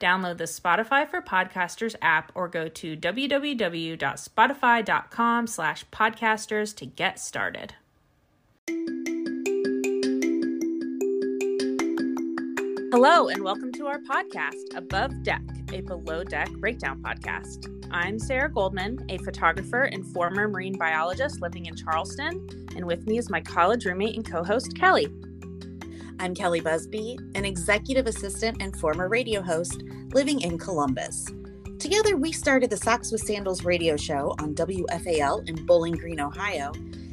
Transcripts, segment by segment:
Download the Spotify for Podcasters app or go to www.spotify.com slash podcasters to get started. Hello, and welcome to our podcast, Above Deck, a below deck breakdown podcast. I'm Sarah Goldman, a photographer and former marine biologist living in Charleston, and with me is my college roommate and co host, Kelli. I'm Kelli Busby, an executive assistant and former radio host living in Columbus. Together, we started the Socks with Sandals radio show on WFAL in Bowling Green, Ohio,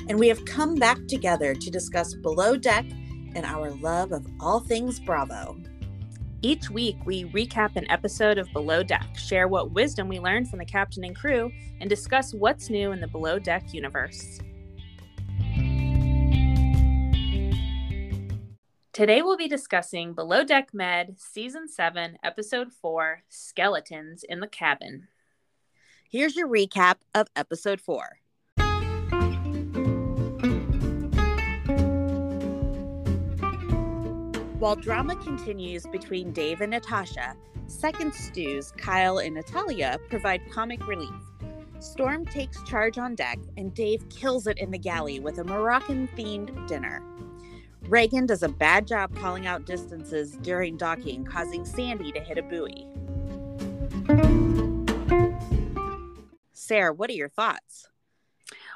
and we have come back together to discuss Below Deck and our love of all things Bravo. Each week, we recap an episode of Below Deck, share what wisdom we learned from the captain and crew, and discuss what's new in the Below Deck universe. Today we'll be discussing Below Deck Med Season 7, Episode 4 Skeletons in the Cabin. Here's your recap of Episode 4. While drama continues between Dave and Natasha, second stews Kyle and Natalya provide comic relief. Storm takes charge on deck, and Dave kills it in the galley with a Moroccan themed dinner. Raygan does a bad job calling out distances during docking, causing Sandy to hit a buoy. Sarah, what are your thoughts?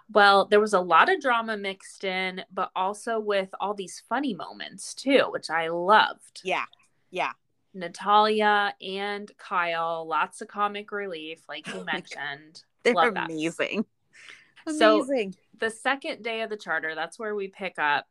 Well, there was a lot of drama mixed in, but also with all these funny moments too, which I loved. Yeah. Yeah. Natalya and Kyle, lots of comic relief, like you mentioned. They're Love amazing. That. Amazing. So the second day of the charter, that's where we pick up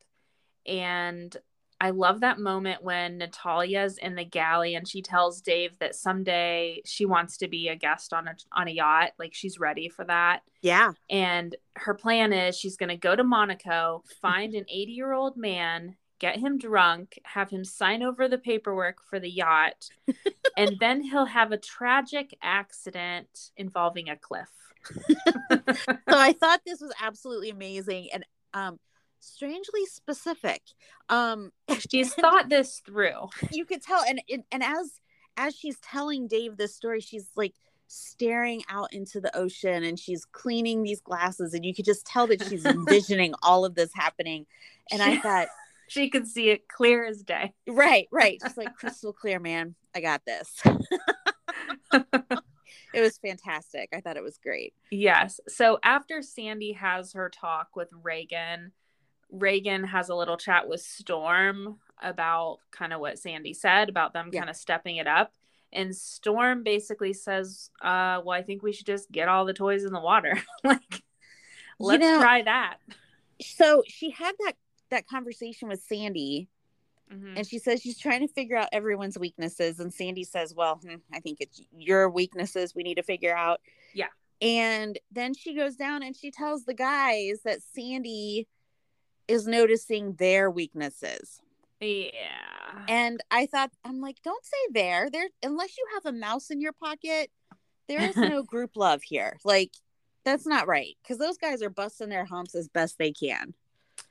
and I love that moment when Natalya's in the galley and she tells Dave that someday she wants to be a guest on a on a yacht, like she's ready for that. Yeah. And her plan is she's going to go to Monaco, find an 80-year-old man, get him drunk, have him sign over the paperwork for the yacht, and then he'll have a tragic accident involving a cliff. so I thought this was absolutely amazing and um strangely specific. Um, she's thought this through. You could tell, and and as as she's telling Dave this story, she's like staring out into the ocean and she's cleaning these glasses, and you could just tell that she's envisioning all of this happening. And I thought she could see it clear as day. Right, right. Just like crystal clear, man. I got this. it was fantastic. I thought it was great. Yes. So after Sandy has her talk with Raygan, Raygan has a little chat with Storm about kind of what Sandy said about them yeah. kind of stepping it up. And Storm basically says, uh, well, I think we should just get all the toys in the water. like, let's you know, try that. So she had that that conversation with Sandy. Mm-hmm. And she says she's trying to figure out everyone's weaknesses. And Sandy says, Well, hmm, I think it's your weaknesses we need to figure out. Yeah. And then she goes down and she tells the guys that Sandy is noticing their weaknesses. Yeah. And I thought, I'm like, don't say there. There, unless you have a mouse in your pocket, there is no group love here. Like, that's not right because those guys are busting their humps as best they can.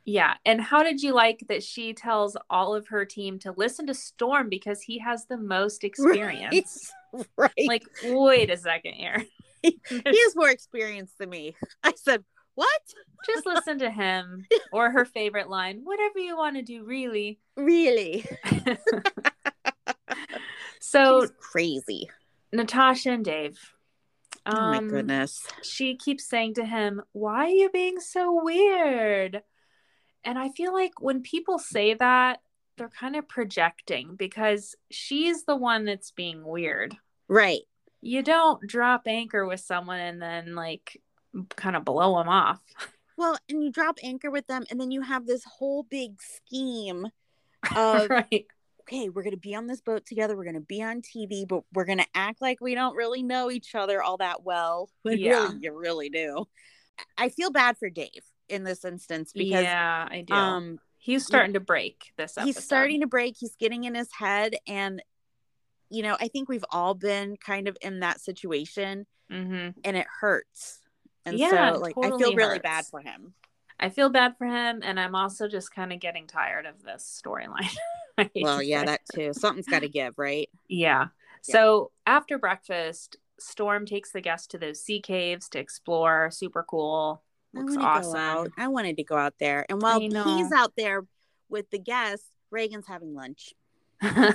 Yeah. And how did you like that she tells all of her team to listen to Storm because he has the most experience? Right. right. Like, wait a second here. he, he has more experience than me. I said, what? Just listen to him or her favorite line, whatever you want to do, really. Really. so She's crazy. Natasha and Dave. oh my Um, goodness. She keeps saying to him, Why are you being so weird? And I feel like when people say that, they're kind of projecting because she's the one that's being weird. Right. You don't drop anchor with someone and then, like, kind of blow them off. Well, and you drop anchor with them, and then you have this whole big scheme of right. okay, we're gonna be on this boat together, we're gonna be on TV, but we're gonna act like we don't really know each other all that well. When Yeah. really you really do. I feel bad for Dave in this instance because yeah, I do. um he's starting to break this episode. he's starting to break, he's getting in his head, and you know, I think we've all been kind of in that situation hmm and it hurts. And Yeah, so like I totally feel really bad for him. I feel bad for him, and I'm also just kind of getting tired of this storyline. Well, yeah, that too. Something's got to give, right? Yeah. Yeah. So after breakfast, Storm takes the guests to those sea caves to explore. Super cool. Looks I awesome. I wanted to go out there, and while he's out there with the guests, Raygan's having lunch. yeah,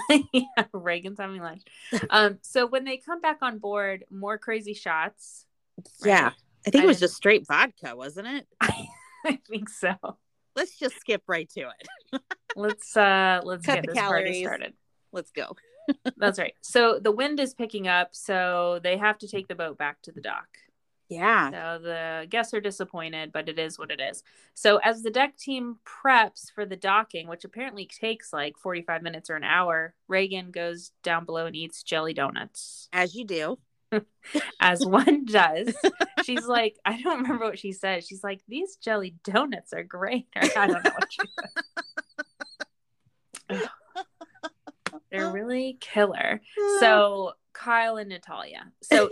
Raygan's having lunch. Um, so when they come back on board, more crazy shots. Yeah, I think I it was just straight vodka, wasn't it? I think so. Let's just skip right to it. Let's uh let's Cut get the this party started. Let's go. That's right. So the wind is picking up, so they have to take the boat back to the dock. Yeah, So the guests are disappointed, but it is what it is. So as the deck team preps for the docking, which apparently takes like 45 minutes or an hour, Raygan goes down below and eats jelly donuts. as you do. As one does. She's like, I don't remember what she said. She's like, these jelly donuts are great. Or I don't know what she said. They're really killer. So Kyle and Natalya. So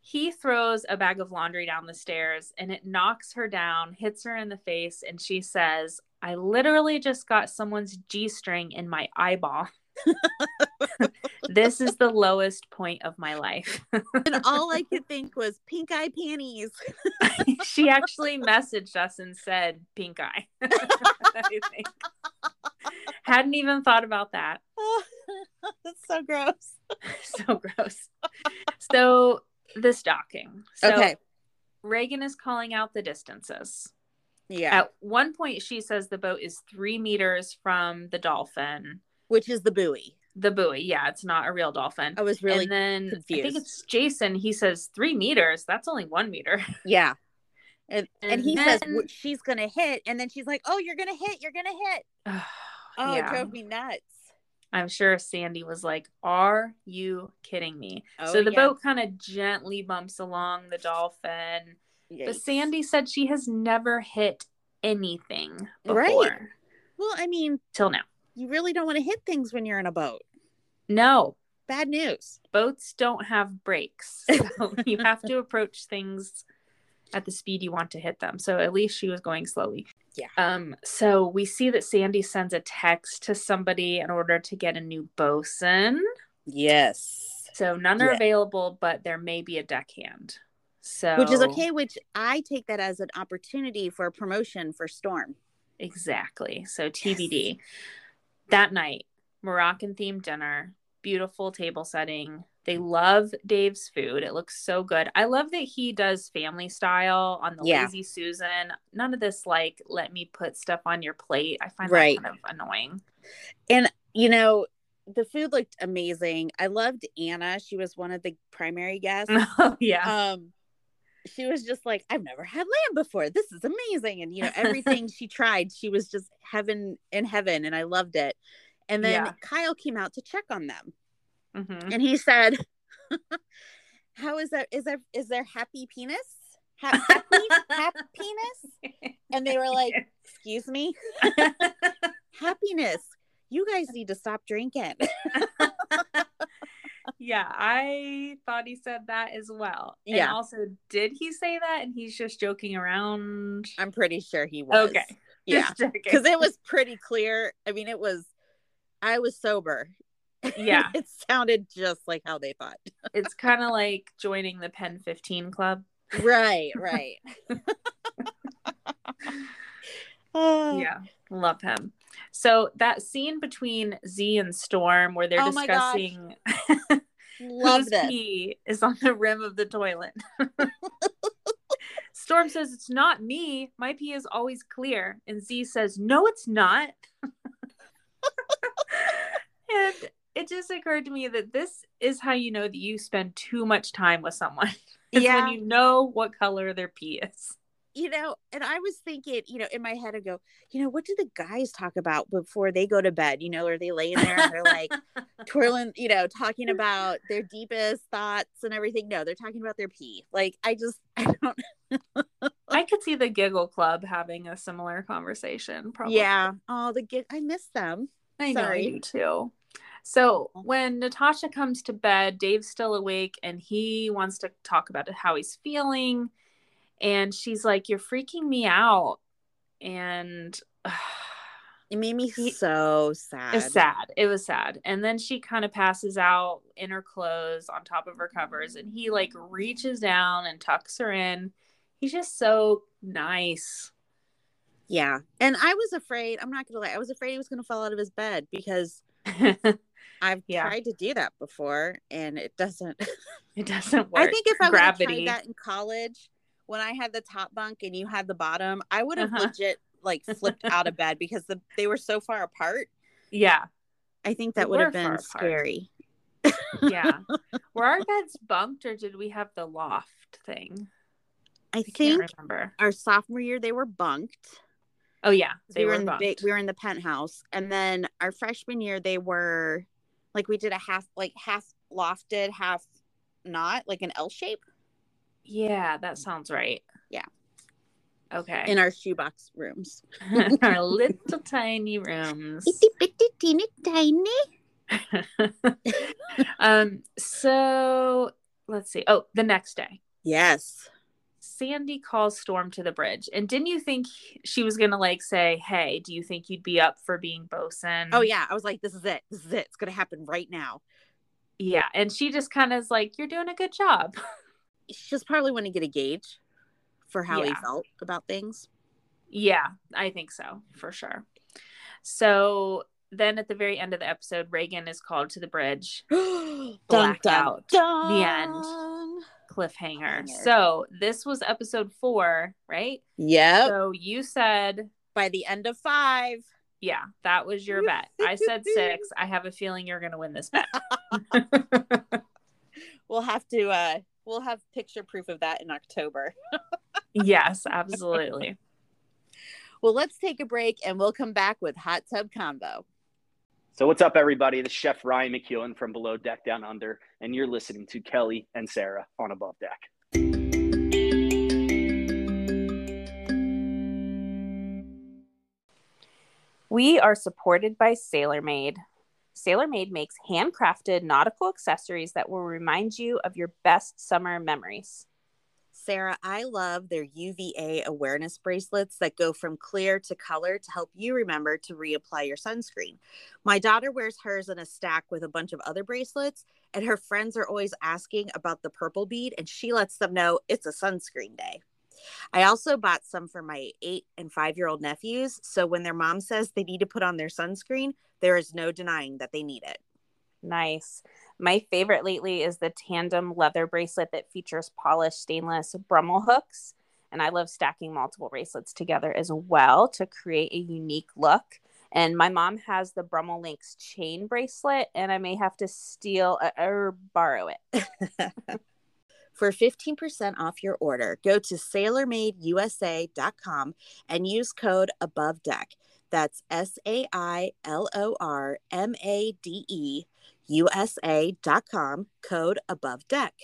he throws a bag of laundry down the stairs and it knocks her down, hits her in the face, and she says, I literally just got someone's G string in my eyeball. This is the lowest point of my life. and all I could think was pink eye panties. she actually messaged us and said pink eye. Hadn't even thought about that. That's so gross. so gross. So this docking. So okay. Raygan is calling out the distances. Yeah, At one point, she says the boat is three meters from the dolphin. which is the buoy. The buoy, yeah, it's not a real dolphin. I was really and then I think it's Jason. He says three meters. That's only one meter. yeah. And, and, And he says then- "W- she's gonna hit, and then she's like, "Oh, you're gonna hit, you're gonna hit." Oh, it drove me nuts. I'm sure Sandy was like, "Are you kidding me?" Oh, so the yeah. boat kind of gently bumps along the dolphin. But Sandy said she has never hit anything before Right. Well, I mean, till now. you really don't want to hit things when you're in a boat. No, Bad news. boats don't have brakes. So you have to approach things at the speed you want to hit them. So at least she was going slowly. Yeah. Um, so we see that Sandy sends a text to somebody in order to get a new bosun. Yes. So none are Yeah. available, but there may be a deckhand. So Which is okay, which I take that as an opportunity for a promotion for Storm. Exactly. So TBD. That night, Moroccan themed dinner, beautiful table setting. They love Dave's food. It looks so good. I love that he does family style on the Yeah. lazy Susan. None of this like let me put stuff on your plate. I find Right. that kind of annoying. And you know, the food looked amazing. I loved Anna. She was one of the primary guests. oh yeah. um she was just like i've never had lamb before this is amazing and you know everything she tried she was just heaven in heaven and i loved it and then Yeah. kyle came out to check on them Mhm. and he said how is that is there is there happy penis Ha- happy happy penis and they were like excuse me happiness you guys need to stop drinking yeah, I thought he said that as well. And Yeah. also, did he say that and he's just joking around? i'm pretty sure he was Okay. yeah because it was pretty clear. I mean, it was. I was sober. Yeah. it sounded just like how they thought. it's kind of like joining the Pen 15 club. Right, right. Oh, Yeah, love him. So that scene between Z and Storm where they're Oh discussing Love whose this. pee is on the rim of the toilet. Storm says it's not me. My pee is always clear. And Z says, No, it's not. And it just occurred to me that this is how you know that you spend too much time with someone. Yeah. when you know what color their pee is. you know, and I was thinking, you know, in my head, I go, you know, what do the guys talk about before they go to bed? You know, are they laying there and they're like twirling, you know, talking about their deepest thoughts and everything? No, they're talking about their pee. Like, I just, I don't, I could see the Giggle Club having a similar conversation. Probably. yeah. Oh, the gig, I miss them. I know Sorry. I do too. So oh. when Natasha comes to bed, Dave's still awake and he wants to talk about how he's feeling. And she's like, You're freaking me out. And It made me He- so sad. it was sad. It was sad. And then she kind of passes out in her clothes on top of her covers. And he like reaches down and tucks her in. He's just so nice. Yeah. And I was afraid, I'm not going to lie, I was afraid he was going to fall out of his bed because I've Yeah. tried to do that before and it doesn't. it doesn't work. I think if I would have tried that in college, when I had the top bunk and you had the bottom, I would have Uh-huh. legit like flipped out of bed because the they were so far apart. Yeah. I think that would have been scary. yeah. Were our beds bumped or did we have the loft thing? I I think can't remember. our sophomore year they were bunked. Oh yeah, they we were, were in the big, we were in the penthouse, and then our freshman year they were like we did a half like half lofted, half not like an L shape yeah, that sounds right. Yeah. Okay. in our shoebox rooms. our little tiny rooms. Itty bitty teeny tiny. um. So let's see. Oh, the next day, Yes. Sandy calls Storm to the bridge, and didn't you think she was gonna like say, "Hey, do you think you'd be up for being bosun?" Oh yeah, I was like, this is it. This is it. It's gonna happen right now. yeah. And she just kind of is like, "You're doing a good job." She just probably want to get a gauge for how he felt about things. Yeah, I think so for sure. So then at the very end of the episode, Raygan is called to the bridge. Blackout. The end. Cliffhanger. So this was episode four, right? Yep. So you said, By the end of five. yeah, that was your bet. I said six. I have a feeling you're going to win this bet. We'll have to uh we'll have picture proof of that in October. yes, absolutely. Well, let's take a break and we'll come back with Hot Tub Convo. So what's up, everybody? This is Chef Ryan McKeown from Below Deck Down Under, and you're listening to Kelli and Sarah on Above Deck. We are supported by SailorMade. SailorMade makes handcrafted nautical accessories that will remind you of your best summer memories. Sarah, I love their UVA awareness bracelets that go from clear to color to help you remember to reapply your sunscreen. My daughter wears hers in a stack with a bunch of other bracelets, and her friends are always asking about the purple bead, and she lets them know it's a sunscreen day. I also bought some for my eight and five year old nephews, so when their mom says they need to put on their sunscreen, there is no denying that they need it. Nice. My favorite lately is the tandem leather bracelet that features polished stainless Brummel hooks. And I love stacking multiple bracelets together as well to create a unique look. And my mom has the Brummel Links chain bracelet, and I may have to steal uh, or borrow it. For 15% off your order, go to sailormadeusa.com and use code above deck. That's S A I L O R M A D E USA.com, code above deck.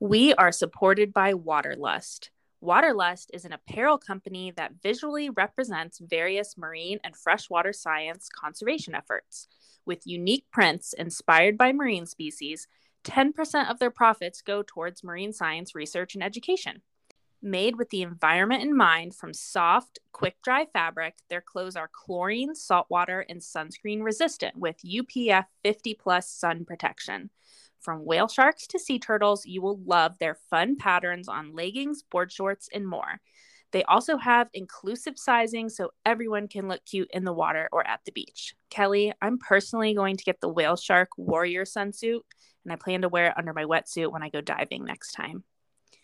We are supported by Waterlust. Waterlust is an apparel company that visually represents various marine and freshwater science conservation efforts. With unique prints inspired by marine species, 10% of their profits go towards marine science research and education. Made with the environment in mind from soft, quick dry fabric, their clothes are chlorine, saltwater, and sunscreen resistant with UPF 50 plus sun protection. From whale sharks to sea turtles, you will love their fun patterns on leggings, board shorts, and more. They also have inclusive sizing so everyone can look cute in the water or at the beach. Kelli, I'm personally going to get the Whale Shark Warrior sunsuit, and I plan to wear it under my wetsuit when I go diving next time.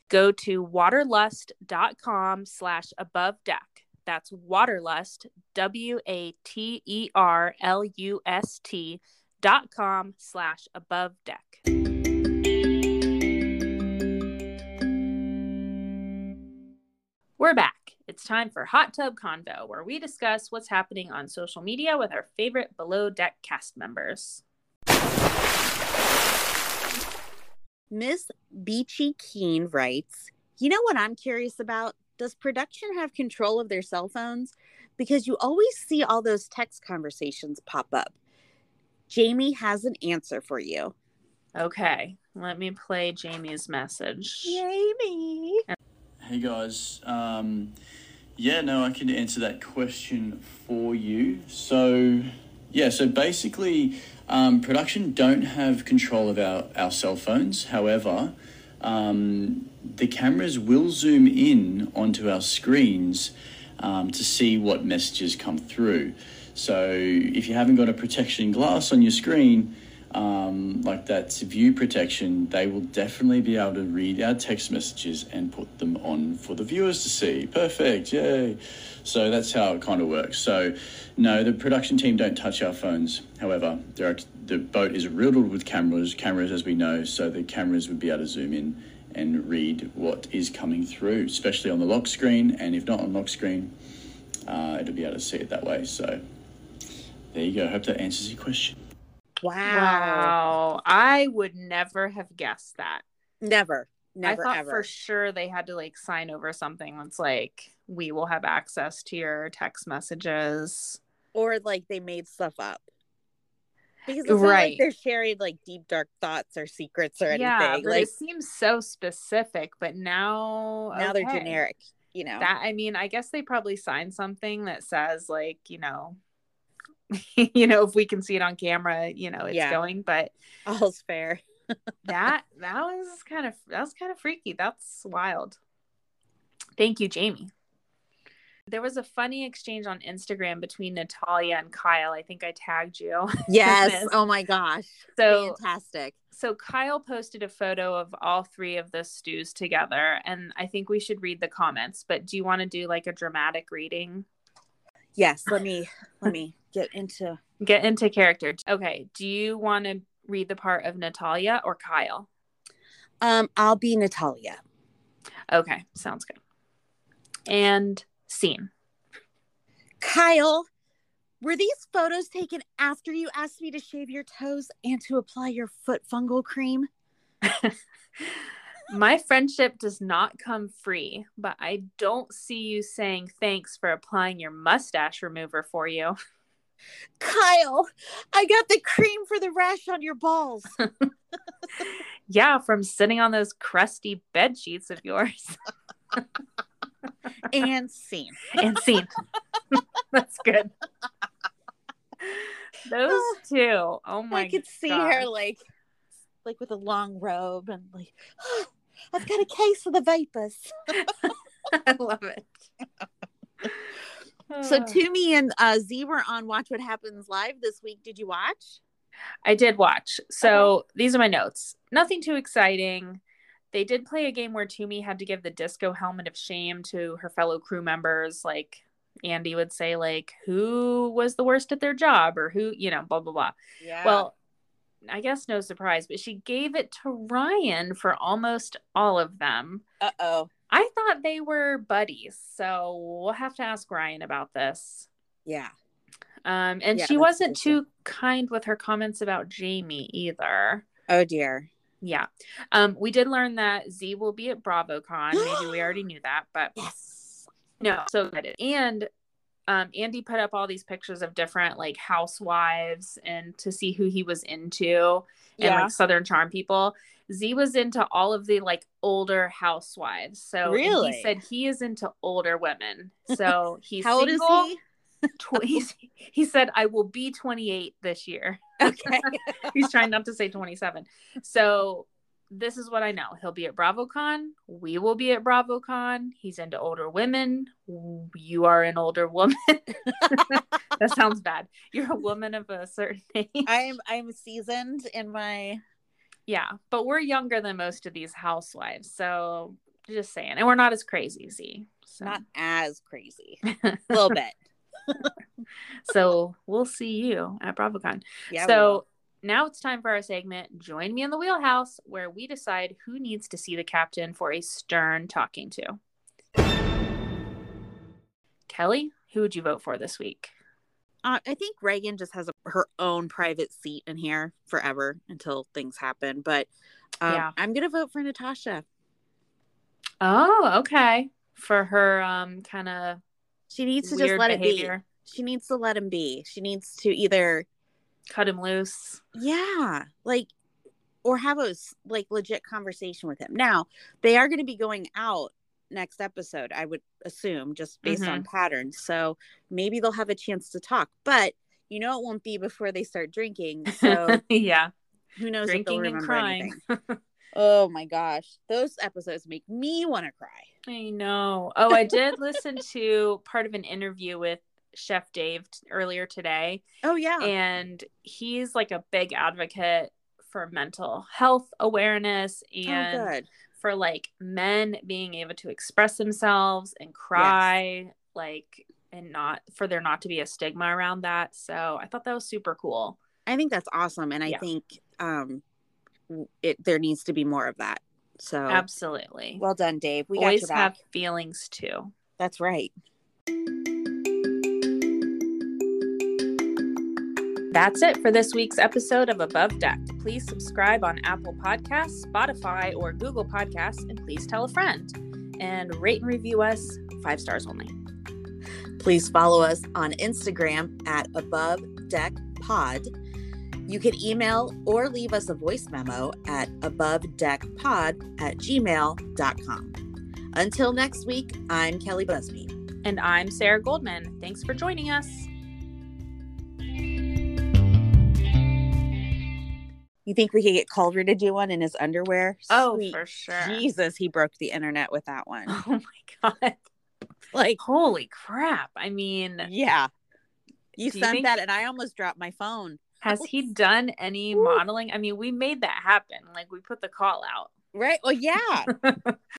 Go to waterlust.com slash above deck. That's waterlust, W A T E R L U S T dot com slash above deck. We're back. It's time for Hot Tub Convo, where we discuss what's happening on social media with our favorite Below Deck cast members. Miss Beachy Keen writes, You know what I'm curious about? Does production have control of their cell phones? Because you always see all those text conversations pop up. Jamie has an answer for you. Okay, let me play Jamie's message. Jamie. Hey guys, um, yeah, no, I can answer that question for you. So, yeah, so basically, um, production don't have control of our, our cell phones. However, um, the cameras will zoom in onto our screens um, to see what messages come through. So, if you haven't got a protection glass on your screen, um, like that's view protection, they will definitely be able to read our text messages and put them on for the viewers to see. Perfect, yay! So that's how it kind of works. So, no, the production team don't touch our phones. However, are, the boat is riddled with cameras, cameras as we know, so the cameras would be able to zoom in and read what is coming through, especially on the lock screen. And if not on lock screen, uh, it'll be able to see it that way. So, there you go. I Hope that answers your question. Wow. Wow. I would never have guessed that. Never. Never I thought ever. for sure they had to like sign over something that's like, we will have access to your text messages. Or like they made stuff up. Because it's not Right. like they're sharing like deep dark thoughts or secrets or anything. Yeah, like it seems so specific. But now, now they're generic, you know. That I mean, I guess they probably signed something that says like, you know, you know, if we can see it on camera, you know, it's Yeah. going. But All's fair. that that was kind of that was kind of freaky. That's wild. Thank you, Jamie. There was a funny exchange on Instagram between Natalya and Kyle. I think I tagged you. Yes. Oh my gosh. So Fantastic. so Kyle posted a photo of all three of the stews together, and I think we should read the comments. But do you want to do like a dramatic reading? Yes. Let me let me get into Get into character. Okay. Do you want to read the part of Natalya or Kyle? um I'll be Natalya. Okay, sounds good. And scene. Kyle, were these photos taken after you asked me to shave your toes and to apply your foot fungal cream? My friendship does not come free, but I don't see you saying thanks for applying your mustache remover for you. Kyle, I got the cream for the rash on your balls. Yeah, from sitting on those crusty bed sheets of yours. and scene. and scene. That's good. Those ah, two. Oh my I could see her like like with a long robe and like I've got a case of the vapors. I love it. So. Tumi and uh, Z were on Watch What Happens Live this week. Did you watch? I did watch. So these are my notes. Nothing too exciting. They did play a game where Tumi had to give the disco helmet of shame to her fellow crew members. Like Andy would say, like, who was the worst at their job or who, you know, blah, blah, blah. Yeah. Well, I guess no surprise, but she gave it to Ryan for almost all of them. uh oh. I thought they were buddies. So we'll have to ask Ryan about this. Yeah. Um, and Yeah, she wasn't too kind with her comments about Jamie either. Oh dear. Yeah. Um, we did learn that Z will be at BravoCon. Maybe we already knew that, but Yes. no, so excited. And um, Andy put up all these pictures of different like housewives and to see who he was into and Yeah. like Southern Charm people. Z was into all of the like older housewives. So Really? he said he is into older women. So he's How old is he? Tw- he's, he said, I will be 28 this year. Okay. He's trying not to say 27. So this is what I know. He'll be at BravoCon. We will be at BravoCon. He's into older women. You are an older woman. that sounds bad. You're a woman of a certain age. I'm I'm seasoned in my yeah, but we're younger than most of these housewives. So just saying. And we're not as crazy, see. So. not as crazy. A little bit. so we'll see you at BravoCon. Yeah. so. Now it's time for our segment Join Me in the Wheelhouse, where we decide who needs to see the captain for a stern talking to. Kelli, who would you vote for this week? Uh, I think Raygan just has a, her own private seat in here forever until things happen. But um, Yeah. I'm gonna vote for Natasha. Oh, okay. For her um kind of She needs to just let it be. She needs to let him be. She needs to either Cut him loose. yeah, like or have a like legit conversation with him. Now they are going to be going out next episode. I would assume just based on mm-hmm. patterns. So maybe they'll have a chance to talk. But you know it won't be before they start drinking. So yeah. who knows Drinking and crying. Oh my gosh, those episodes make me want to cry. I know. Oh, I did listen to part of an interview with Chef Dave t- earlier today, Oh yeah, and he's like a big advocate for mental health awareness and oh for like men being able to express themselves and cry, like, and not for there not to be a stigma around that. So I thought that was super cool. I think that's awesome, and I Yeah. think um, it there needs to be more of that. So Absolutely. well done, Dave. We got Boys your back. have feelings too. That's right. That's it for this week's episode of Above Deck. Please subscribe on Apple Podcasts, Spotify, or Google Podcasts, and please tell a friend. And rate and review us five stars only. Please follow us on Instagram at Above Deck Pod. You can email or leave us a voice memo at abovedeckpod at gmail.com. Until next week, I'm Kelli Busby. And I'm Sarah Goldman. Thanks for joining us. You think we could get Culver to do one in his underwear? Oh, Sweet for sure. Jesus, he broke the internet with that one. Oh my God. Like, Holy crap. I mean, yeah. You you sent think- that, and I almost dropped my phone. has he done any modeling? I mean, we made that happen. Like, we put the call out. Right? Well, yeah.